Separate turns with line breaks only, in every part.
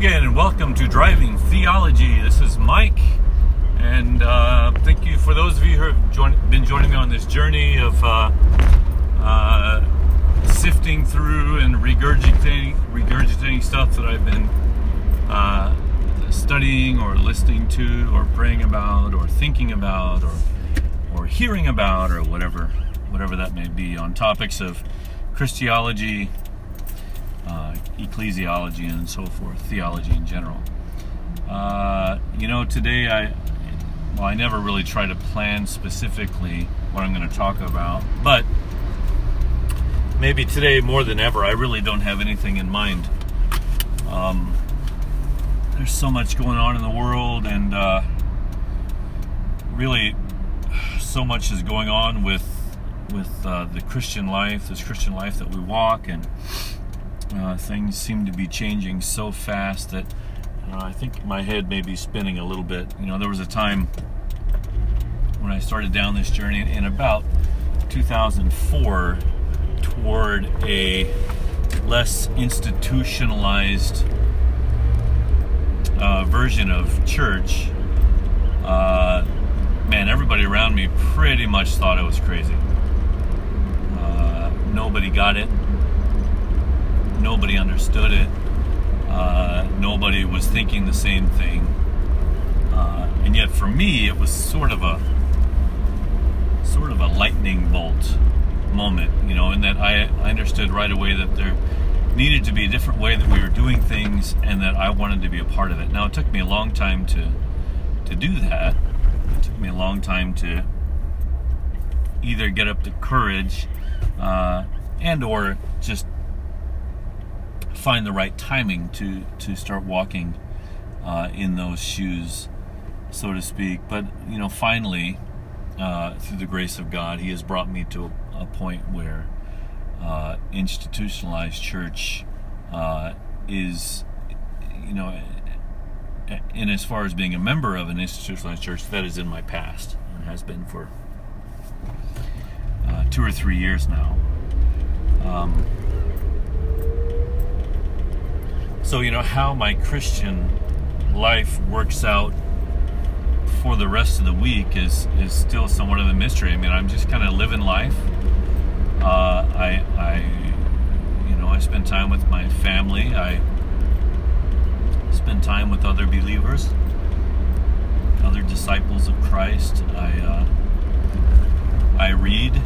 again, and welcome to Driving Theology. This is Mike, and uh, thank you for those of you who have been joining me on this journey of uh, uh, sifting through and regurgitating, regurgitating stuff that I've been uh, studying or listening to or praying about or thinking about or or hearing about or whatever whatever that may be on topics of Christology, uh, ecclesiology, and so forth, theology in general. Uh, you know, today I well, I never really try to plan specifically what I'm going to talk about, but maybe today more than ever, I really don't have anything in mind. Um, there's so much going on in the world, and uh, really, so much is going on with with uh, the Christian life, this Christian life that we walk, and uh, things seem to be changing so fast that I think my head may be spinning a little bit. You know, there was a time when I started down this journey in about 2004 toward a less institutionalized uh, version of church. Uh, man, everybody around me pretty much thought I was crazy. Uh, nobody got it. Nobody understood it. Uh, nobody was thinking the same thing. Uh, and yet, for me, it was sort of a sort of a lightning bolt moment, you know, in that I, I understood right away that there needed to be a different way that we were doing things, and that I wanted to be a part of it. Now, it took me a long time to to do that. It took me a long time to either get up the courage uh, and or just find the right timing to to start walking uh, in those shoes, so to speak. But you know, finally, uh, through the grace of God, He has brought me to a, a point where uh, institutionalized church uh, is, you know, in as far as being a member of an institutionalized church, that is in my past and has been for uh, two or three years now. Um, so, you know, how my Christian life works out for the rest of the week is, is still somewhat of a mystery. I mean, I'm just kind of living life. Uh, I, I, you know, I spend time with my family. I spend time with other believers, other disciples of Christ. I, uh, I read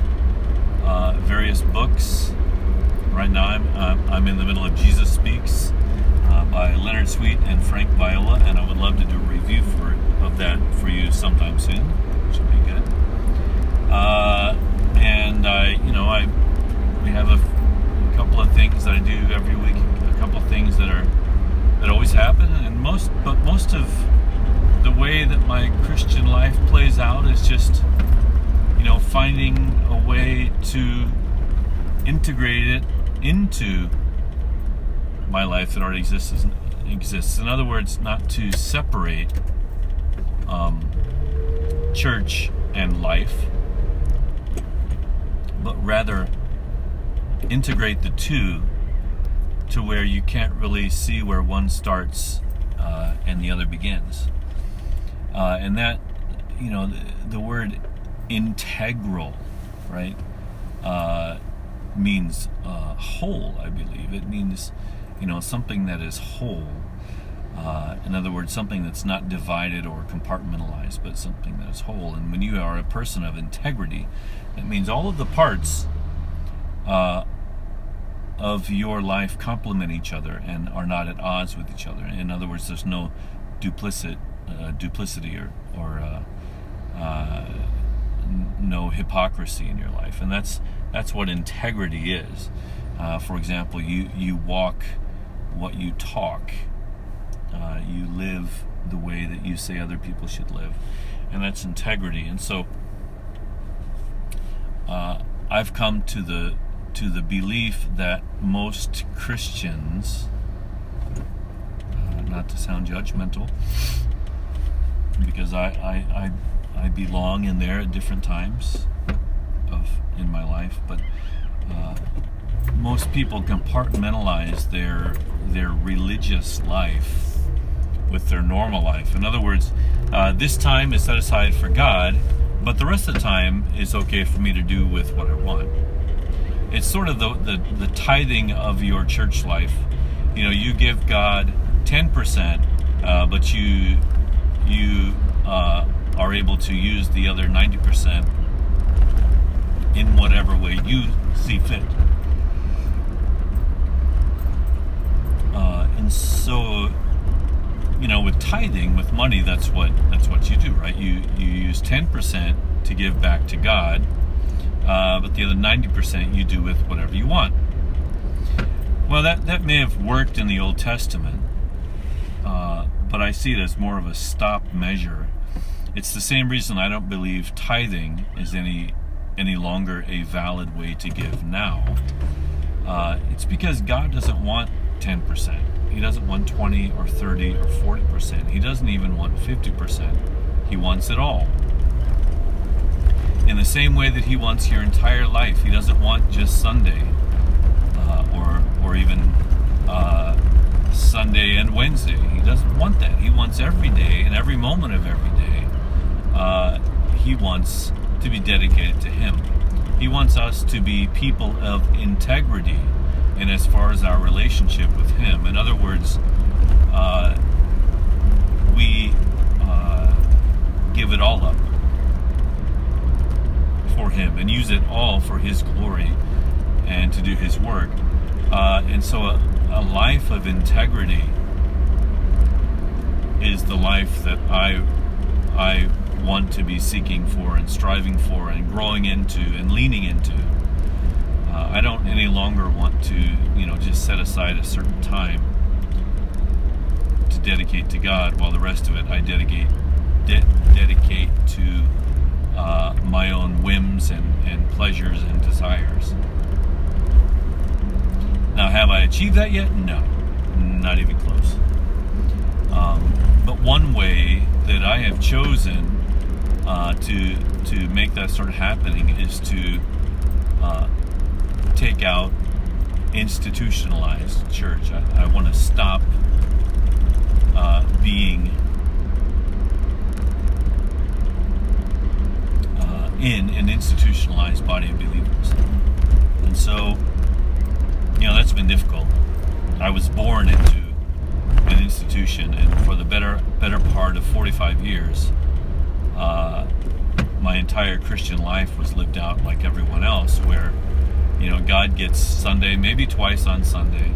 uh, various books. Right now, I'm, I'm in the middle of Jesus Speaks by Leonard Sweet and Frank Viola, and I would love to do a review for of that for you sometime soon. Should be good. Uh, and I, you know, I we have a, a couple of things that I do every week. A couple of things that are that always happen, and most, but most of the way that my Christian life plays out is just, you know, finding a way to integrate it into my life that already exists. Exists. In other words, not to separate um, church and life, but rather integrate the two to where you can't really see where one starts uh, and the other begins. Uh, and that, you know, the, the word integral, right, uh, means uh, whole, I believe. It means, you know, something that is whole. Uh, in other words, something that's not divided or compartmentalized, but something that is whole. And when you are a person of integrity, it means all of the parts uh, of your life complement each other and are not at odds with each other. In other words, there's no duplicit, uh, duplicity or, or uh, uh, no hypocrisy in your life, and that's that's what integrity is. Uh, for example, you you walk what you talk. Uh, you live the way that you say other people should live, and that's integrity. And so, uh, I've come to the to the belief that most Christians, uh, not to sound judgmental, because I, I, I, I, belong in there at different times of in my life, but uh, most people compartmentalize their their religious life with their normal life. In other words, uh, this time is set aside for God, but the rest of the time is okay for me to do with what I want. It's sort of the, the, the tithing of your church life. You know, you give God 10%, uh, but you you uh, are able to use the other 90% in whatever way you see fit. Uh, and so, you know, with tithing, with money, that's what that's what you do, right? You you use 10% to give back to God, uh, but the other 90% you do with whatever you want. Well, that that may have worked in the Old Testament, uh, but I see it as more of a stop measure. It's the same reason I don't believe tithing is any any longer a valid way to give now. Uh, it's because God doesn't want 10%. He doesn't want 20 or 30 or 40%. He doesn't even want 50%. He wants it all. In the same way that He wants your entire life, He doesn't want just Sunday uh, or, or even uh, Sunday and Wednesday. He doesn't want that. He wants every day and every moment of every day. Uh, he wants to be dedicated to Him. He wants us to be people of integrity in as far as our relationship with Him. In other words, uh, we uh, give it all up for Him and use it all for His glory and to do His work. Uh, and so, a, a life of integrity is the life that I I want to be seeking for and striving for and growing into and leaning into. Uh, I don't any longer want to, you know, just set aside a certain time to dedicate to God, while the rest of it I dedicate de- dedicate to uh, my own whims and, and pleasures and desires. Now, have I achieved that yet? No, not even close. Um, but one way that I have chosen uh, to to make that start happening is to uh, take out institutionalized church. I, I want to stop uh, being uh, in an institutionalized body of believers, and so you know that's been difficult. I was born into an institution, and for the better better part of 45 years uh, my entire Christian life was lived out like everyone else, where you know God gets Sunday, maybe twice on Sunday,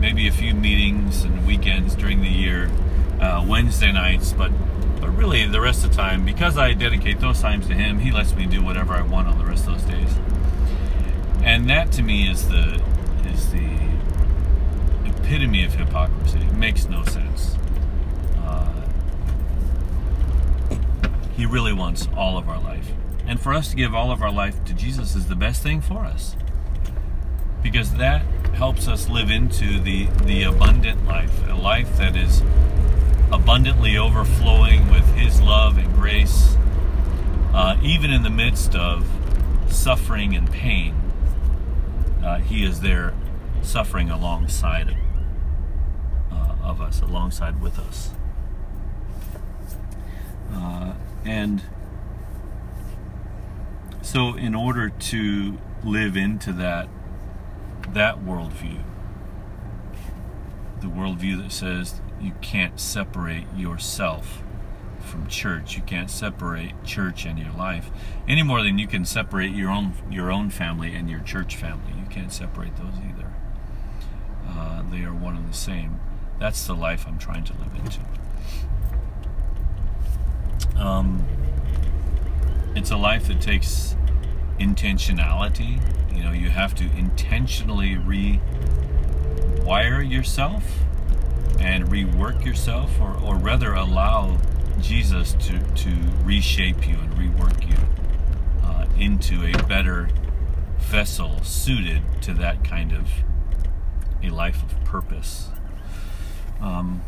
maybe a few meetings and weekends during the year, uh, Wednesday nights, but but really the rest of the time, because I dedicate those times to Him, He lets me do whatever I want on the rest of those days, and that to me is the is the epitome of hypocrisy. It makes no sense. He really wants all of our life. And for us to give all of our life to Jesus is the best thing for us. Because that helps us live into the, the abundant life, a life that is abundantly overflowing with His love and grace, uh, even in the midst of suffering and pain. Uh, he is there suffering alongside uh, of us, alongside with us. Uh, and so, in order to live into that that worldview, the worldview that says you can't separate yourself from church, you can't separate church and your life any more than you can separate your own your own family and your church family. You can't separate those either. Uh, they are one and the same. That's the life I'm trying to live into. Um, it's a life that takes intentionality. You know, you have to intentionally rewire yourself and rework yourself, or, or rather allow Jesus to, to reshape you and rework you uh, into a better vessel suited to that kind of a life of purpose. Um,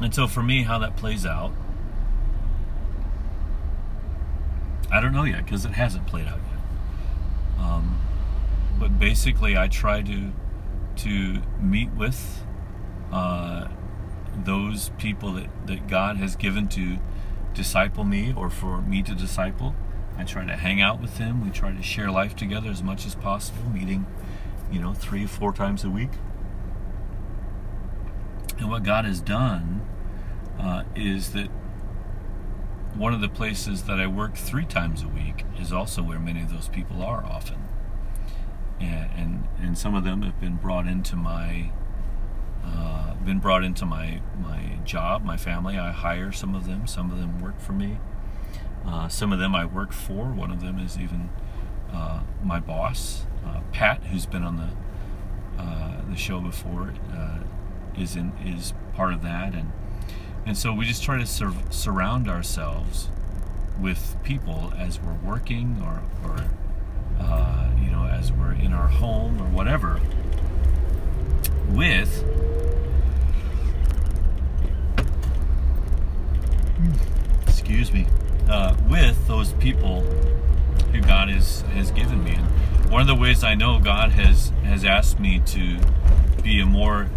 and so for me, how that plays out, I don't know yet because it hasn't played out yet. Um, but basically, I try to to meet with uh, those people that, that God has given to disciple me or for me to disciple. I try to hang out with them. We try to share life together as much as possible, meeting, you know, three, four times a week. And what God has done uh, is that one of the places that I work three times a week is also where many of those people are often. And, and, and some of them have been brought into my uh, been brought into my my job, my family. I hire some of them. Some of them work for me. Uh, some of them I work for. One of them is even uh, my boss, uh, Pat, who's been on the uh, the show before, uh, is in is part of that, and and so we just try to sur- surround ourselves with people as we're working or, or uh, you know, as we're in our home or whatever, with excuse me, uh, with those people who God has has given me. And one of the ways I know God has has asked me to be a more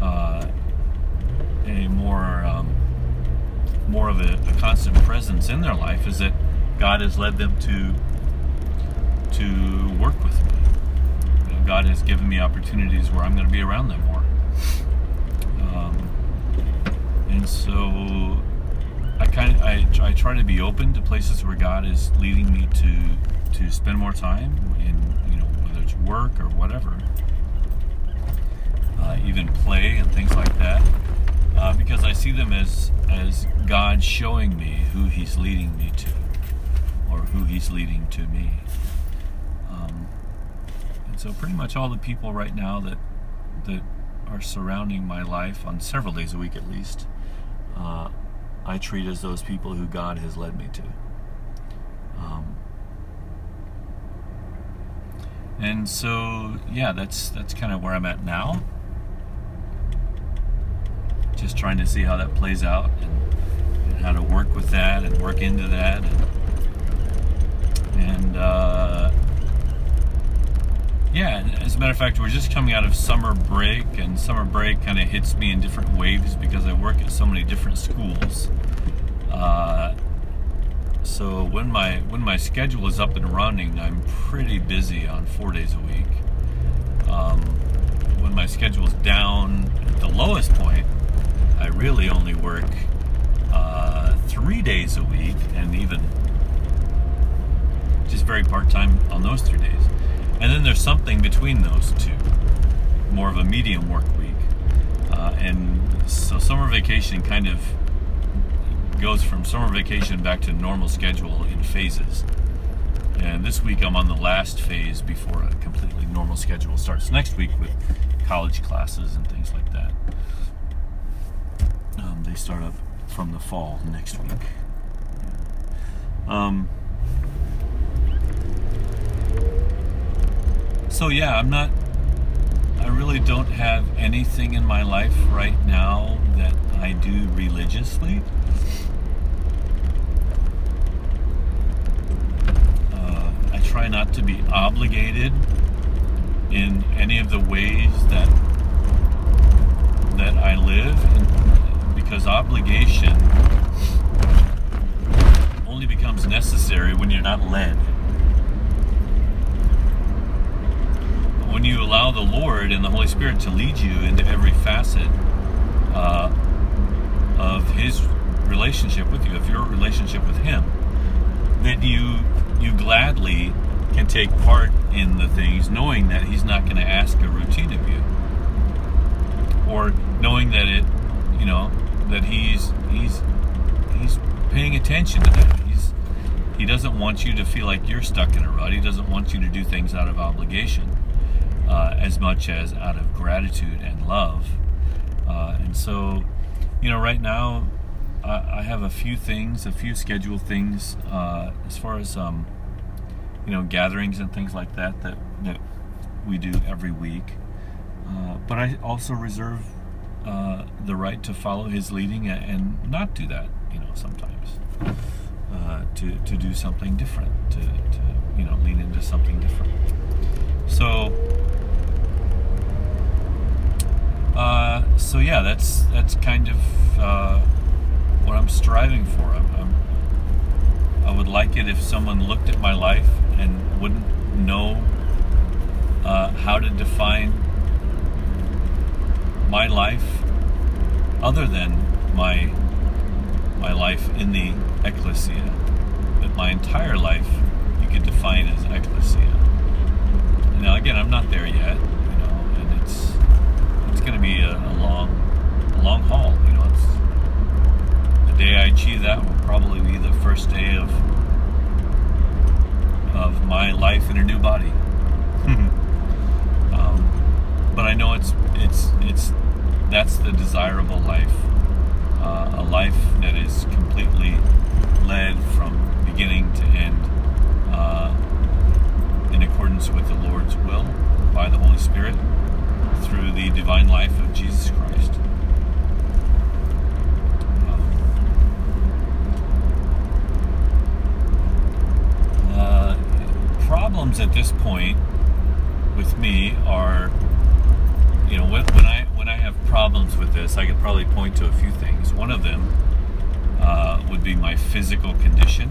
uh, a more um, more of a, a, constant presence in their life is that God has led them to to work with me. God has given me opportunities where I'm going to be around them more, um, and so I kind of I, I try to be open to places where God is leading me to to spend more time in you know whether it's work or whatever, uh, even play and things like that uh, because I see them as as God showing me who He's leading me to, or who He's leading to me. Um, and so, pretty much all the people right now that that are surrounding my life on several days a week at least, uh, I treat as those people who God has led me to. Um, and so, yeah, that's that's kind of where I'm at now just trying to see how that plays out and, and how to work with that and work into that and, and uh, yeah as a matter of fact we're just coming out of summer break and summer break kind of hits me in different waves because i work at so many different schools. Uh, so when my when my schedule is up and running i'm pretty busy on four days a week. Um, when my schedule is down at the lowest point I really only work uh, three days a week and even just very part time on those three days. And then there's something between those two, more of a medium work week. Uh, and so summer vacation kind of goes from summer vacation back to normal schedule in phases. And this week I'm on the last phase before a completely normal schedule starts next week with college classes and things like that. Start up from the fall next week. Um, so yeah, I'm not. I really don't have anything in my life right now that I do religiously. Uh, I try not to be obligated in any of the ways that that I live. Because obligation only becomes necessary when you're not led. When you allow the Lord and the Holy Spirit to lead you into every facet uh, of His relationship with you, of your relationship with Him, then you you gladly can take part in the things, knowing that He's not going to ask a routine of you, or knowing that it, you know, that he's he's he's paying attention to that. He's he doesn't want you to feel like you're stuck in a rut. He doesn't want you to do things out of obligation, uh, as much as out of gratitude and love. Uh, and so, you know, right now, I, I, have a few things, a few scheduled things, uh, as far as um, you know, gatherings and things like that that that we do every week. Uh, but I also reserve uh, the right to follow his leading and not do that, you know, sometimes. Uh, to, to do something different, to, to, you know, lean into something different. So, uh, so yeah, that's that's kind of uh, what I'm striving for. I'm, I'm, I would like it if someone looked at my life and wouldn't know uh, how to define my life other than my my life in the ecclesia. But my entire life you could define as ecclesia. Now again, I'm not there yet, you know, and it's it's going to be a, a long a long haul. You know, it's the day I achieve that will probably be the first day of of my life in a new body. um, but I know it's it's it's that's the desirable life, uh, a life that is completely led from beginning to end uh, in accordance with the Lord's will by the Holy Spirit through the divine life of Jesus Christ. Uh, problems at this point with me are, you know, when, I problems with this, I could probably point to a few things. One of them uh, would be my physical condition.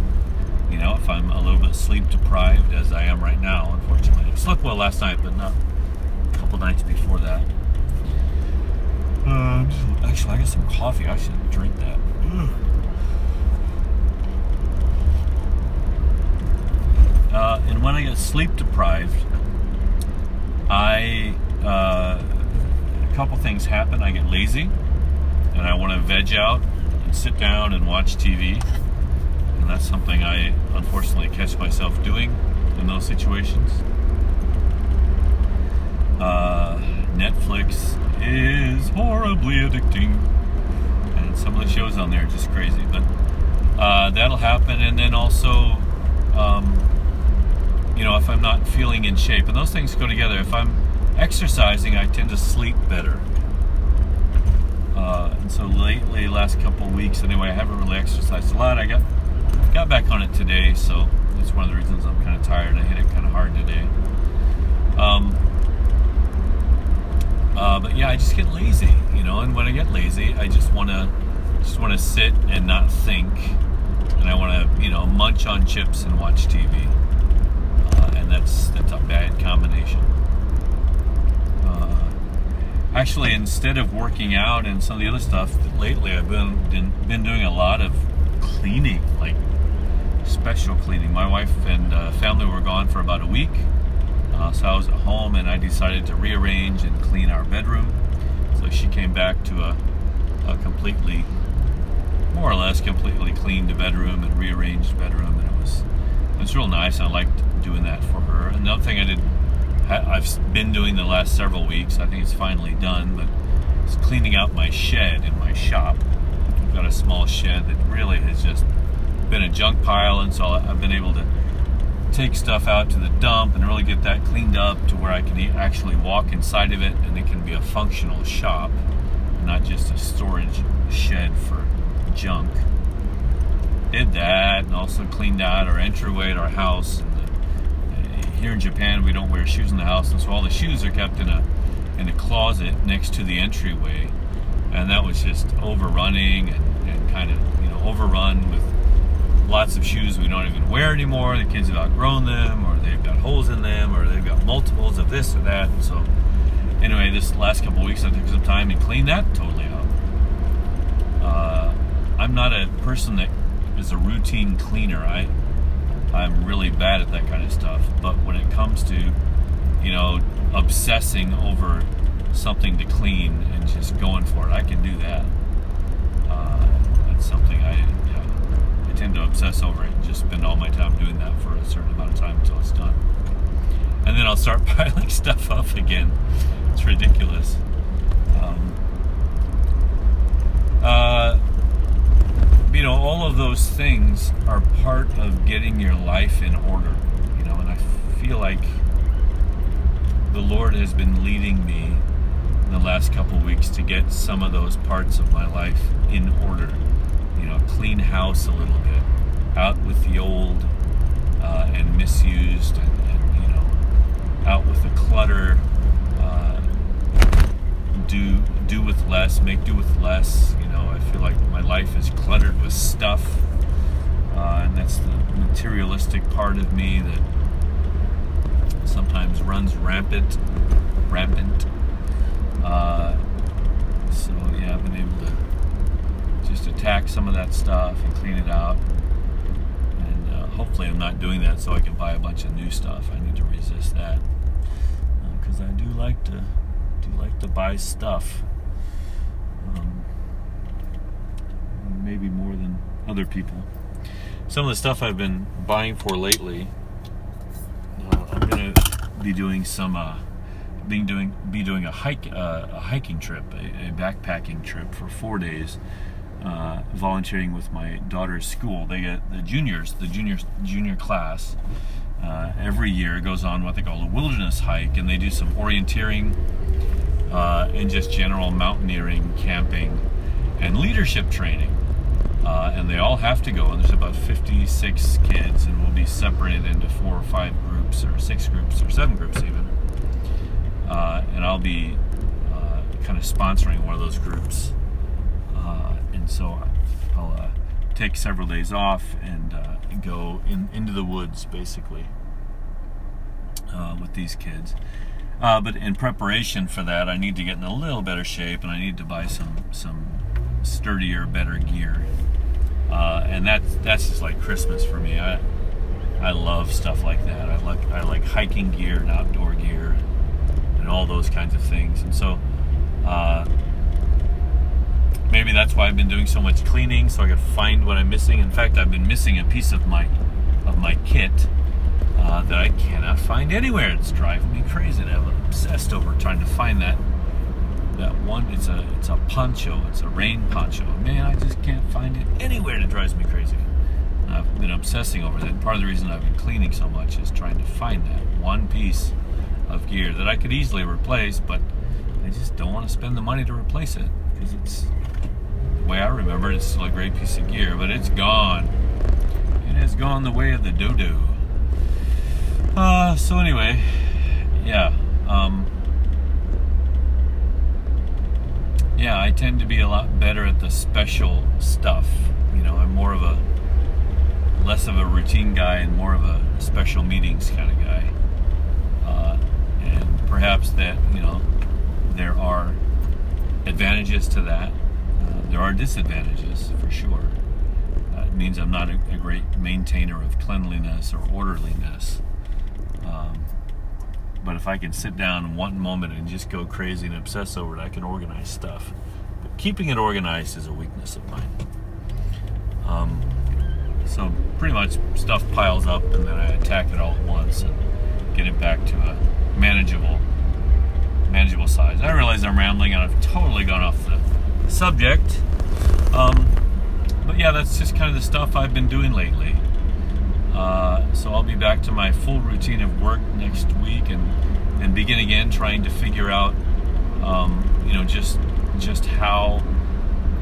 You know, if I'm a little bit sleep deprived, as I am right now, unfortunately. I slept well last night, but not a couple nights before that. Uh, actually, I got some coffee. I should drink that. Uh, and when I get sleep deprived, I uh, couple things happen. I get lazy, and I want to veg out and sit down and watch TV, and that's something I unfortunately catch myself doing in those situations. Uh, Netflix is horribly addicting, and some of the shows on there are just crazy. But uh, that'll happen, and then also. Um, you know, if I'm not feeling in shape. And those things go together. If I'm exercising, I tend to sleep better. Uh, and so lately, last couple weeks anyway, I haven't really exercised a lot. I got got back on it today, so that's one of the reasons I'm kind of tired. I hit it kind of hard today. Um, uh, but yeah, I just get lazy, you know. And when I get lazy, I just want to just want to sit and not think, and I want to you know munch on chips and watch TV and that's that's a bad combination. Actually, instead of working out and some of the other stuff, lately I've been been, doing a lot of cleaning, like special cleaning. My wife and uh, family were gone for about a week, uh, so I was at home and I decided to rearrange and clean our bedroom. So she came back to a, a completely, more or less completely cleaned bedroom and rearranged bedroom, and it was it was real nice. I liked doing that for her. Another thing I did, I've been doing the last several weeks. I think it's finally done, but it's cleaning out my shed in my shop. I've got a small shed that really has just been a junk pile, and so I've been able to take stuff out to the dump and really get that cleaned up to where I can actually walk inside of it and it can be a functional shop, not just a storage shed for junk. Did that and also cleaned out our entryway to our house here in Japan, we don't wear shoes in the house, and so all the shoes are kept in a in a closet next to the entryway, and that was just overrunning and, and kind of you know overrun with lots of shoes we don't even wear anymore. The kids have outgrown them, or they've got holes in them, or they've got multiples of this or that. And so, anyway, this last couple weeks I took some time and cleaned that totally out. Uh, I'm not a person that is a routine cleaner. I I'm really bad at that kind of stuff. But when it comes to, you know, obsessing over something to clean and just going for it, I can do that. Uh, that's something I, yeah, I tend to obsess over it and just spend all my time doing that for a certain amount of time until it's done. And then I'll start piling stuff up again. It's ridiculous. Um, uh, you know, all of those things are part of getting your life in order, you know, and I feel like the Lord has been leading me in the last couple weeks to get some of those parts of my life in order. You know, clean house a little bit, out with the old uh, and misused, and, and, you know, out with the clutter. Uh, do do with less, make do with less. You know, I feel like life is cluttered with stuff, uh, and that's the materialistic part of me that sometimes runs rampant, rampant. Uh, so yeah, I've been able to just attack some of that stuff and clean it out. And uh, hopefully, I'm not doing that so I can buy a bunch of new stuff. I need to resist that because uh, I do like to do like to buy stuff. Um, maybe more than other people. Some of the stuff I've been buying for lately, uh, I'm gonna be doing some, uh, being doing be doing a hike, uh, a hiking trip, a, a, backpacking trip for four days, uh, volunteering with my daughter's school. They get the juniors, the junior junior class. Uh, every year goes on what they call a wilderness hike, and they do some orienteering uh, and just general mountaineering, camping, and leadership training. Uh, and they all have to go. And there's about 56 kids, and we'll be separated into four or five groups, or six groups, or seven groups even. Uh, and I'll be uh, kind of sponsoring one of those groups. Uh, and so I'll uh, take several days off and uh, go in, into the woods, basically, with these kids. But in preparation for that, I need to get in a little better shape, and I need to buy some some sturdier, better gear. Uh, and that's that's just like Christmas for me. I I love stuff like that. I like I like hiking gear and outdoor gear, and all those kinds of things. And so uh, maybe that's why I've been doing so much cleaning, so I can find what I'm missing. In fact, I've been missing a piece of my of my kit uh, that I cannot find anywhere. It's driving me crazy. I'm obsessed over trying to find that that one. It's a it's a poncho. It's a rain poncho. Man, I just can't find it anywhere. And it drives me crazy. I've been obsessing over that. Part of the reason I've been cleaning so much is trying to find that one piece of gear that I could easily replace, but I just don't want to spend the money to replace it because it's the way I remember it. It's still a great piece of gear, but it's gone. It has gone the way of the dodo. Uh, so anyway, yeah. Um, yeah, I tend to be a lot better at the special stuff. You know, I'm more of a less of a routine guy and more of a special meetings kind of guy. Uh, and perhaps that you know there are advantages to that. Uh, there are disadvantages for sure. Uh, it means I'm not a, a great maintainer of cleanliness or orderliness. But if I can sit down one moment and just go crazy and obsess over it, I can organize stuff. But keeping it organized is a weakness of mine. Um, so pretty much stuff piles up and then I attack it all at once and get it back to a manageable manageable size. I realize I'm rambling and I've totally gone off the subject. Um, but yeah, that's just kind of the stuff I've been doing lately. Be back to my full routine of work next week and and begin again trying to figure out um, you know just just how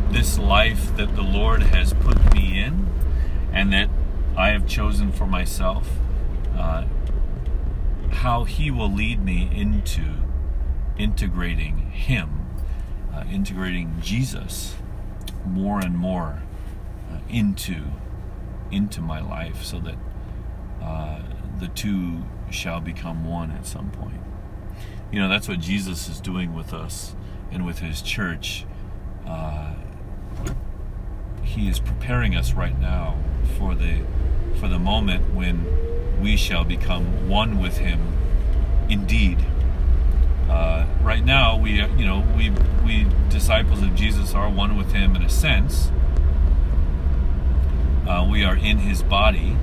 this life that the Lord has put me in and that I have chosen for myself uh, how he will lead me into integrating him uh, integrating Jesus more and more uh, into into my life so that uh, the two shall become one at some point. You know, that's what Jesus is doing with us and with his church. Uh, he is preparing us right now for the for the moment when we shall become one with him indeed. Uh, right now, we you know we we disciples of Jesus are one with him in a sense, uh, we are in His body.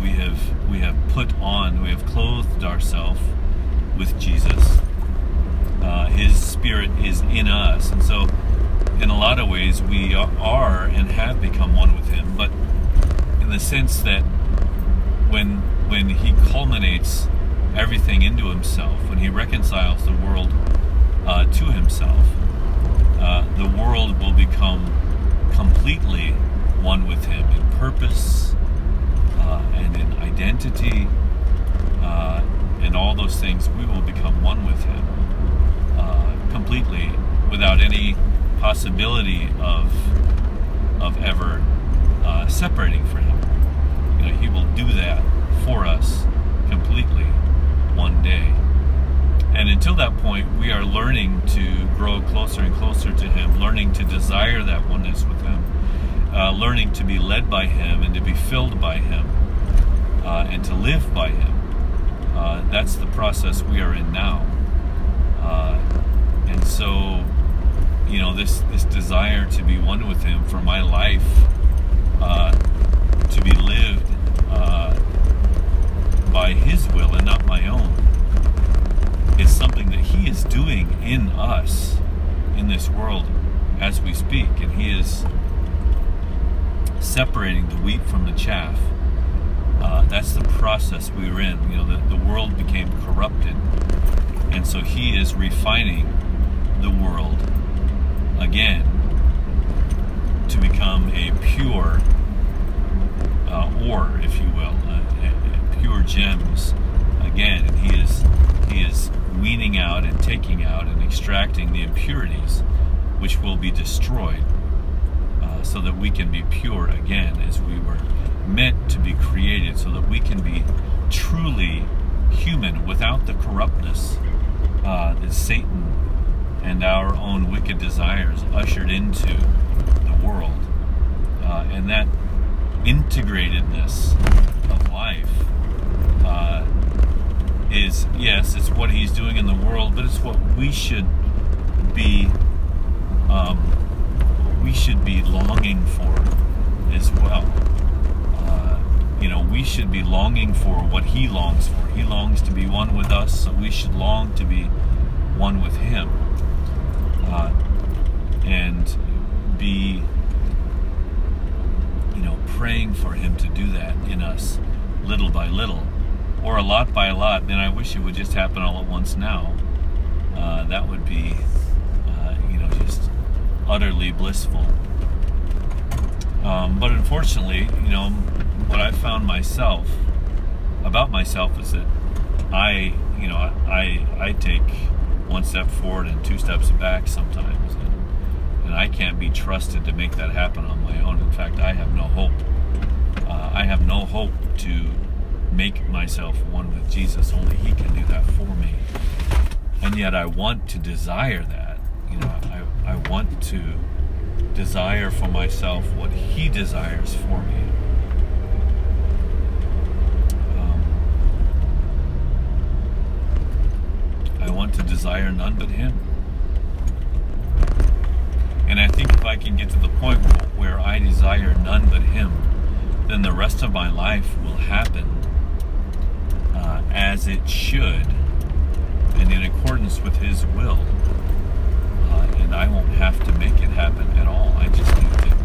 We have we have put on, we have clothed ourselves with Jesus. Uh, his Spirit is in us, and so in a lot of ways we are and have become one with Him. But in the sense that when when He culminates everything into Himself, when He reconciles the world uh, to Himself, uh, the world will become completely one with Him in purpose and in identity uh, and all those things, we will become one with Him uh, completely without any possibility of of ever uh, separating from Him. You know, He will do that for us completely one day. And until that point, we are learning to grow closer and closer to Him, learning to desire that oneness with Him, uh, learning to be led by Him and to be filled by Him, uh, and to live by Him. Uh, that's the process we are in now. Uh, and so, you know, this this desire to be one with Him for my life uh, to be lived uh, by His will and not my own is something that He is doing in us in this world as we speak, and He is separating the wheat from the chaff. Uh, that's the process we were in. You know, the, the world became corrupted, and so He is refining the world again to become a pure uh, ore, if you will, uh, pure gems again. And He is He is weaning out and taking out and extracting the impurities, which will be destroyed, uh, so that we can be pure again as we were meant to be created, so that we can be truly human without the corruptness uh, that Satan and our own wicked desires ushered into the world. Uh, and that integratedness of life uh, is, yes, it's what he's doing in the world, but it's what we should be. Um, we should be longing for as well. You know, we should be longing for what he longs for. He longs to be one with us, so we should long to be one with him uh, and be, you know, praying for Him to do that in us little by little, or a lot by a lot. Then I wish it would just happen all at once now. Uh, that would be, uh, you know, just utterly blissful. Um, but unfortunately, you know, what I found myself about myself is that I, you know, I I take one step forward and two steps back sometimes. And, and I can't be trusted to make that happen on my own. In fact, I have no hope. Uh, I have no hope to make myself one with Jesus. Only He can do that for me. And yet, I want to desire that. You know, I, I want to desire for myself what He desires for me. I want to desire none but Him. And I think if I can get to the point where I desire none but Him, then the rest of my life will happen uh, as it should and in accordance with His will. Uh, and I won't have to make it happen at all. I just need to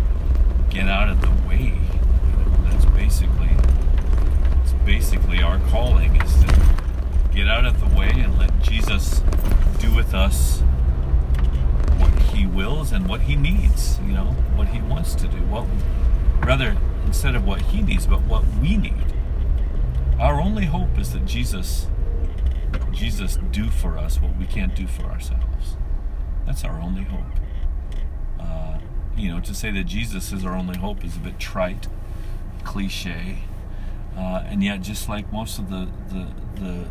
get out of the way. You know, that's basically, that's basically our calling is to get out of the way and let Jesus do with us what he wills and what he needs, you know, what he wants to do. What rather instead of what he needs, but what we need. Our only hope is that Jesus Jesus do for us what we can't do for ourselves. That's our only hope. Uh, you know, to say that Jesus is our only hope is a bit trite, cliche, uh, and yet just like most of the the the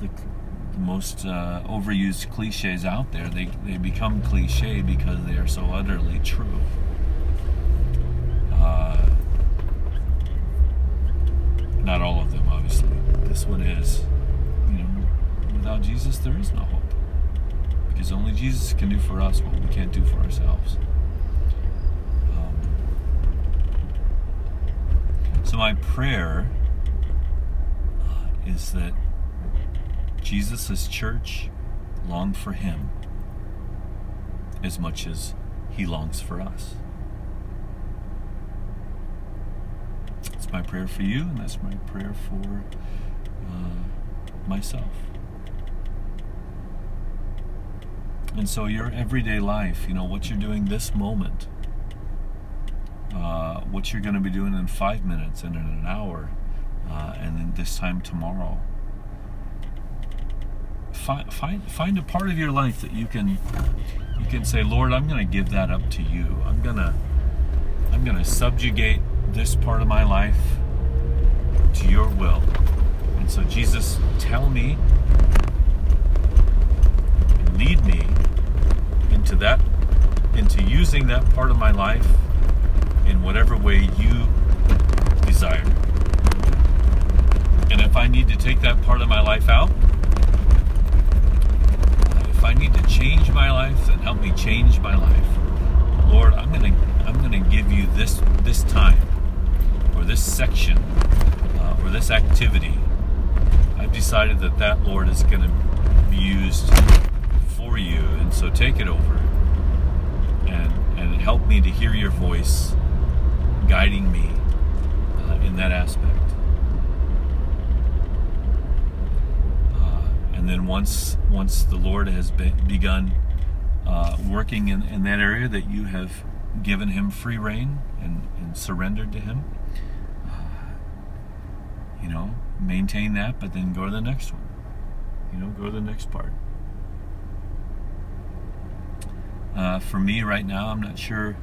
the, the most uh, overused cliches out there. They, they become cliche because they are so utterly true. Uh, not all of them, obviously. This one is, you know, without Jesus, there is no hope. Because only Jesus can do for us what we can't do for ourselves. Um, so, my prayer uh, is that Jesus' church long for him as much as he longs for us. That's my prayer for you, and that's my prayer for uh, myself. And so, your everyday life, you know, what you're doing this moment, uh, what you're going to be doing in five minutes and in an hour, uh, and then this time tomorrow find find find a part of your life that you can you can say, Lord, I'm going to give that up to you. I'm gonna I'm going to subjugate this part of my life to your will. And so, Jesus, tell me, lead me into that, into using that part of my life in whatever way you desire. And if I need to take that part of my life out, I need to change my life, then help me change my life. Lord, I'm gonna I'm gonna give you this this time or this section uh, or this activity. I've decided that that Lord is going to be used for you, and so take it over and and help me to hear your voice guiding me uh, in that aspect. Uh, and then once once the Lord has be- begun uh, working in, in that area that you have given him free reign and, and surrendered to him, uh, you know, maintain that, but then go to the next one. You know, go to the next part. Uh, for me right now, I'm not sure.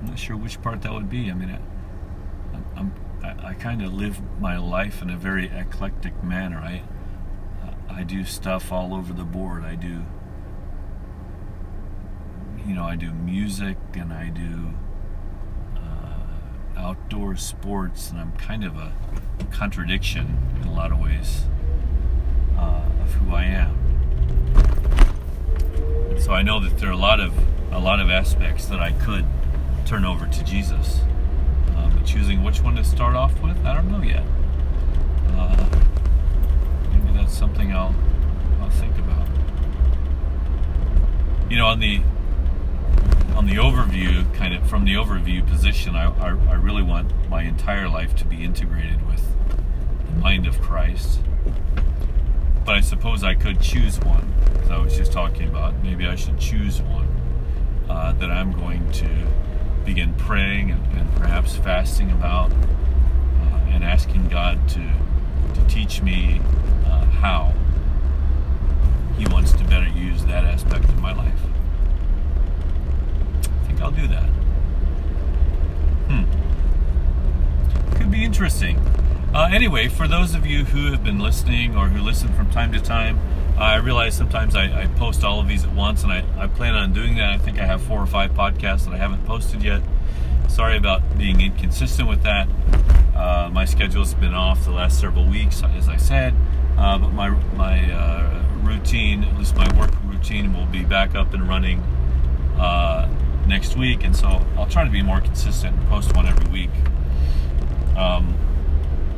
I'm not sure which part that would be. I mean, I, I'm, I, I kind of live my life in a very eclectic manner. I, I do stuff all over the board. I do you know, I do music and I do uh, outdoor sports, and I'm kind of a contradiction in a lot of ways uh, of who I am. So I know that there are a lot of a lot of aspects that I could turn over to Jesus, uh, but choosing which one to start off with, I don't know yet. Something I'll I'll think about. You know, on the on the overview, kind of from the overview position, I, I, I, really want my entire life to be integrated with the mind of Christ. But I suppose I could choose one, as I was just talking about. Maybe I should choose one uh, that I'm going to begin praying and, and perhaps fasting about uh, and asking God to, to teach me how He wants to better use that aspect of my life. I think I'll do that. Hmm. Could be interesting. Uh, anyway, for those of you who have been listening or who listen from time to time, I realize sometimes I, I, post all of these at once, and I, I plan on doing that. I think I have four or five podcasts that I haven't posted yet. Sorry about being inconsistent with that. Uh, my schedule's been off the last several weeks, as I said, uh, but my my uh, routine, at least my work routine, will be back up and running uh, next week, and so I'll try to be more consistent and post one every week. Um,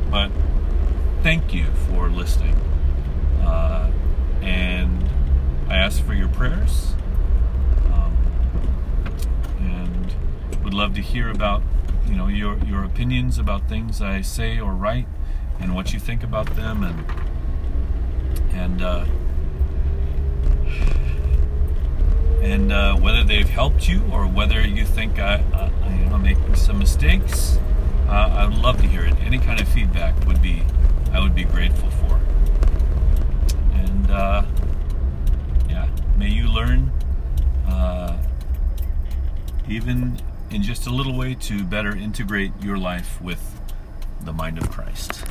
but thank you for listening, uh, and I ask for your prayers, um, and would love to hear about you know your your opinions about things I say or write, and what you think about them, and and. Uh, and uh, whether they've helped you or whether you think I, I you know, making some mistakes, uh, I would love to hear it. Any kind of feedback would be, I would be grateful for. And uh, yeah, may you learn, uh, even in just a little way, to better integrate your life with the mind of Christ.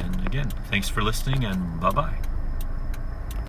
And again, thanks for listening, and bye bye.